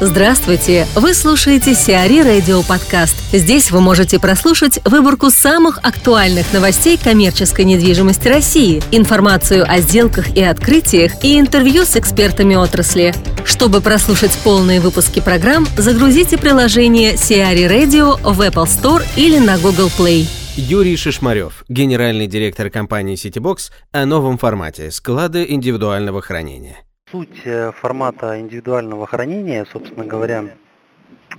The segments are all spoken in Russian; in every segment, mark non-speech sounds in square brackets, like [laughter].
Здравствуйте! Вы слушаете Сиари Радио Подкаст. Здесь вы можете прослушать выборку самых актуальных новостей коммерческой недвижимости России, информацию о сделках и открытиях и интервью с экспертами отрасли. Чтобы прослушать полные выпуски программ, загрузите приложение Сиари Radio в Apple Store или на Google Play. Юрий Шишмарев, генеральный директор компании CityBox о новом формате склада индивидуального хранения. Суть э, формата индивидуального хранения, собственно говоря,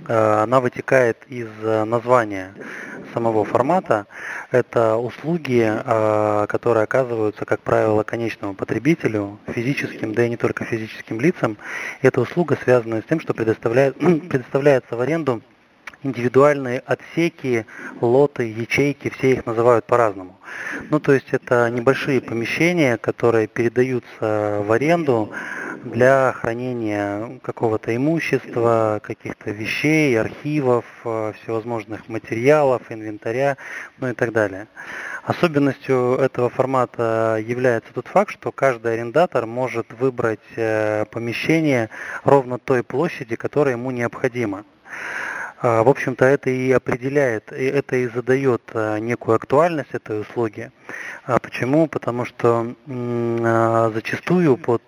э, она вытекает из э, названия самого формата. Это услуги, которые оказываются, как правило, конечному потребителю, физическим, да и не только физическим лицам. Это услуга, связанная с тем, что предоставляет, [clears throat] предоставляется в аренду индивидуальные отсеки, лоты, ячейки, все их называют по-разному. Ну, то есть это небольшие помещения, которые передаются в аренду для хранения какого-то имущества, каких-то вещей, архивов, э, всевозможных материалов, инвентаря, ну и так далее. Особенностью этого формата является тот факт, что каждый арендатор может выбрать э, помещение ровно той площади, которая ему необходима. А, в общем-то, это и определяет, и это и задает а, некую актуальность этой услуги. А почему? Потому что зачастую под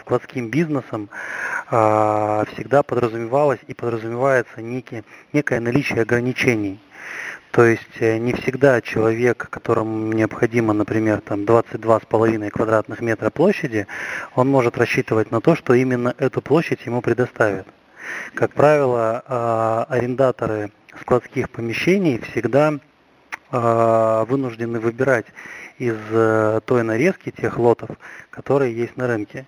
складским бизнесом всегда подразумевалось и подразумевается некий, некое наличие ограничений. То есть э, не всегда человек, которому необходимо, например, там 22,5 квадратных метра площади, он может рассчитывать на то, что именно эту площадь ему предоставят. Как правило, а, арендаторы складских помещений всегда а, вынуждены выбирать из э, той нарезки тех лотов, которые есть на рынке.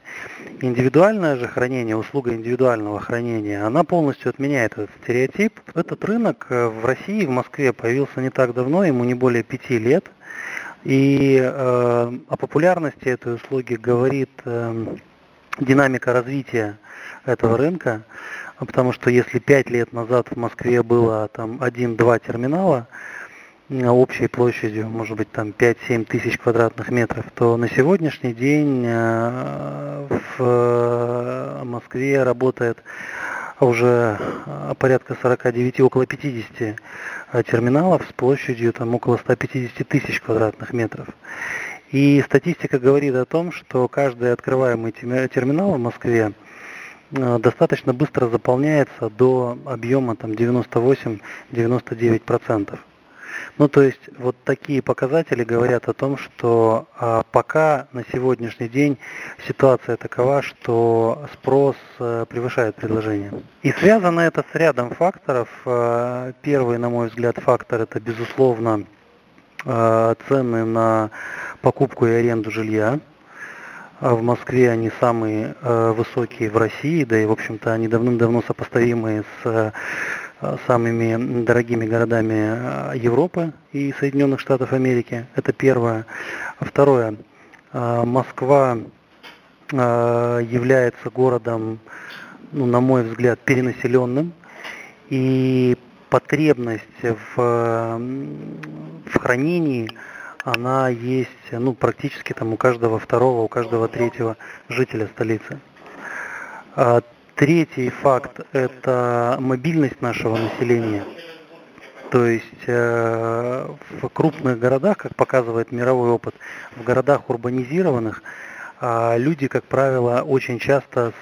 Индивидуальное же хранение, услуга индивидуального хранения, она полностью отменяет этот стереотип. Этот рынок э, в России, в Москве появился не так давно, ему не более пяти лет. И э, о популярности этой услуги говорит э, динамика развития этого рынка. Ну, потому что если пять лет назад в Москве было там один-два терминала, общей площадью, может быть, там 5-7 тысяч квадратных метров, то на сегодняшний день э, в э, Москве работает уже э, порядка 49, около 50 терминалов с площадью там около 150 тысяч квадратных метров. И статистика говорит о том, что каждый открываемый терминал в Москве Э, достаточно быстро заполняется до объема там 98-99%. Ну, то есть вот такие показатели говорят о том, что а, пока на сегодняшний день ситуация такова, что спрос а, превышает предложение. И связано это с рядом факторов. А, первый, на мой взгляд, фактор это, безусловно, цены на покупку и аренду жилья. А в Москве они самые э, высокие в России, да и, в общем-то, они давным-давно сопоставимые с э, самыми дорогими городами э, Европы и Соединенных Штатов Америки. Это первое. Второе. Москва является городом, ну, на мой взгляд, перенаселенным. И потребность в, в хранении – она есть ну, практически там у каждого второго, у каждого третьего жителя столицы. А, третий факт – это мобильность нашего населения. То есть э, в крупных городах, как показывает мировой опыт, в городах урбанизированных, э, люди, как правило, очень часто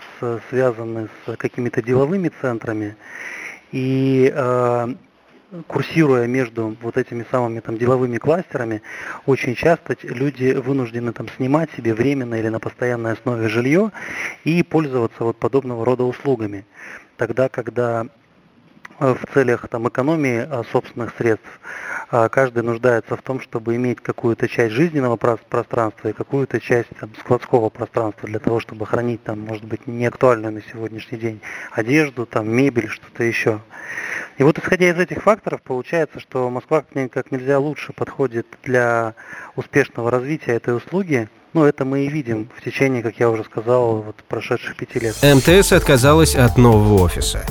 связаны с какими-то деловыми центрами. И э, курсируя между вот этими самыми там деловыми кластерами, очень часто люди вынуждены там снимать себе временно или на постоянной основе жилье и пользоваться вот подобного рода услугами. Тогда, когда э, в целях там, экономии а, собственных средств а, каждый нуждается в том, чтобы иметь какую-то часть жизненного пространства и какую-то часть там, складского пространства для того, чтобы хранить там, может быть, не актуальную на сегодняшний день одежду, там, мебель, что-то еще. И вот исходя из этих факторов, получается, что Москва как нельзя лучше подходит для успешного развития этой услуги. Ну, это мы и видим в течение, как я уже сказал, вот прошедших пяти лет. МТС отказалась от нового офиса.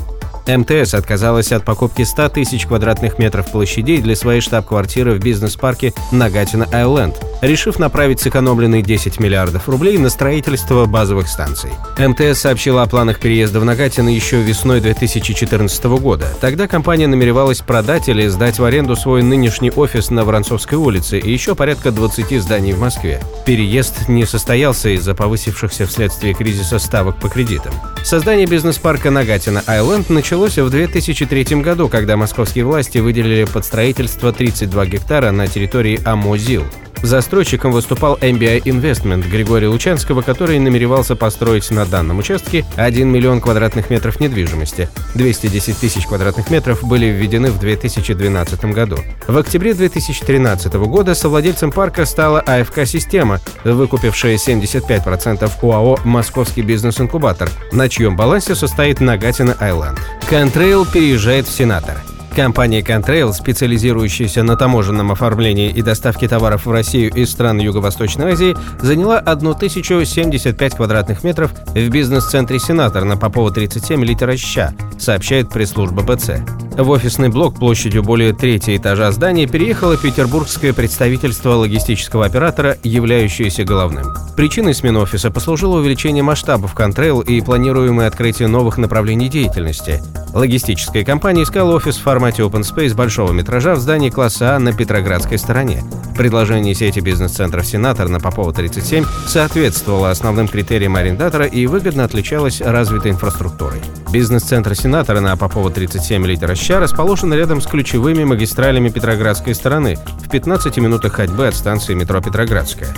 МТС отказалась от покупки 100 тысяч квадратных метров площадей для своей штаб-квартиры в бизнес-парке Нагатина Айленд – решив направить сэкономленные 10 миллиардов рублей на строительство базовых станций. МТС сообщила о планах переезда в Нагатино еще весной 2014 года. Тогда компания намеревалась продать или сдать в аренду свой нынешний офис на Воронцовской улице и еще порядка 20 зданий в Москве. Переезд не состоялся из-за повысившихся вследствие кризиса ставок по кредитам. Создание бизнес-парка Нагатино Айленд началось в 2003 году, когда московские власти выделили под строительство 32 гектара на территории Амозил. Застройщиком выступал MBI Investment Григория Лучанского, который намеревался построить на данном участке 1 миллион квадратных метров недвижимости. 210 тысяч квадратных метров были введены в 2012 году. В октябре 2013 года совладельцем парка стала АФК «Система», выкупившая 75% УАО «Московский бизнес-инкубатор», на чьем балансе состоит Нагатина Айленд. Контрейл переезжает в Сенатор. Компания Contrail, специализирующаяся на таможенном оформлении и доставке товаров в Россию из стран Юго-Восточной Азии, заняла 1075 квадратных метров в бизнес-центре «Сенатор» на Попова 37 литера «Ща», сообщает пресс-служба БЦ. В офисный блок площадью более третьего этажа здания переехало петербургское представительство логистического оператора, являющееся головным. Причиной смены офиса послужило увеличение масштабов Contrail и планируемое открытие новых направлений деятельности. Логистическая компания искала офис в формате Open Space большого метража в здании класса А на Петроградской стороне. Предложение сети бизнес-центров «Сенатор» на Попова 37 соответствовало основным критериям арендатора и выгодно отличалось развитой инфраструктурой. Бизнес-центр «Сенатора» на Попова 37 литера ща расположен рядом с ключевыми магистралями Петроградской стороны в 15 минутах ходьбы от станции метро Петроградская.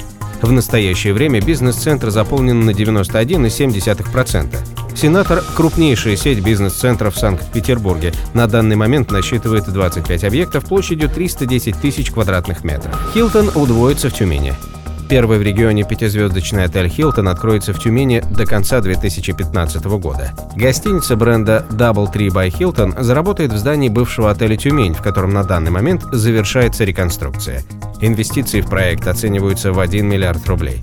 В настоящее время бизнес-центр заполнен на 91,7%. Сенатор – крупнейшая сеть бизнес-центров в Санкт-Петербурге. На данный момент насчитывает 25 объектов площадью 310 тысяч квадратных метров. Хилтон удвоится в Тюмени. Первый в регионе пятизвездочный отель «Хилтон» откроется в Тюмени до конца 2015 года. Гостиница бренда Double Tree by Hilton заработает в здании бывшего отеля «Тюмень», в котором на данный момент завершается реконструкция. Инвестиции в проект оцениваются в 1 миллиард рублей.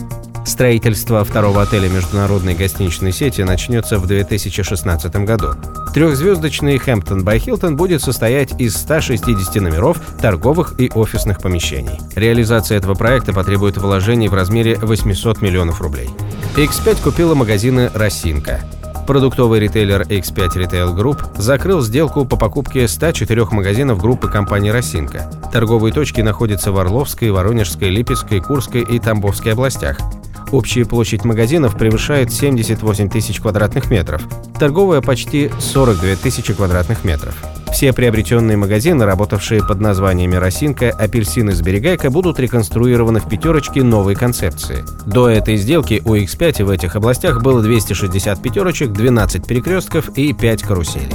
Строительство второго отеля международной гостиничной сети начнется в 2016 году. Трехзвездочный Хэмптон by Hilton будет состоять из 160 номеров, торговых и офисных помещений. Реализация этого проекта потребует вложений в размере 800 миллионов рублей. X5 купила магазины «Росинка». Продуктовый ритейлер X5 Retail Group закрыл сделку по покупке 104 магазинов группы компании «Росинка». Торговые точки находятся в Орловской, Воронежской, Липецкой, Курской и Тамбовской областях. Общая площадь магазинов превышает 78 тысяч квадратных метров, торговая почти 42 тысячи квадратных метров. Все приобретенные магазины, работавшие под названиями «Росинка», «Апельсин» и «Сберегайка» будут реконструированы в пятерочке новой концепции. До этой сделки у X5 в этих областях было 260 пятерочек, 12 перекрестков и 5 каруселей.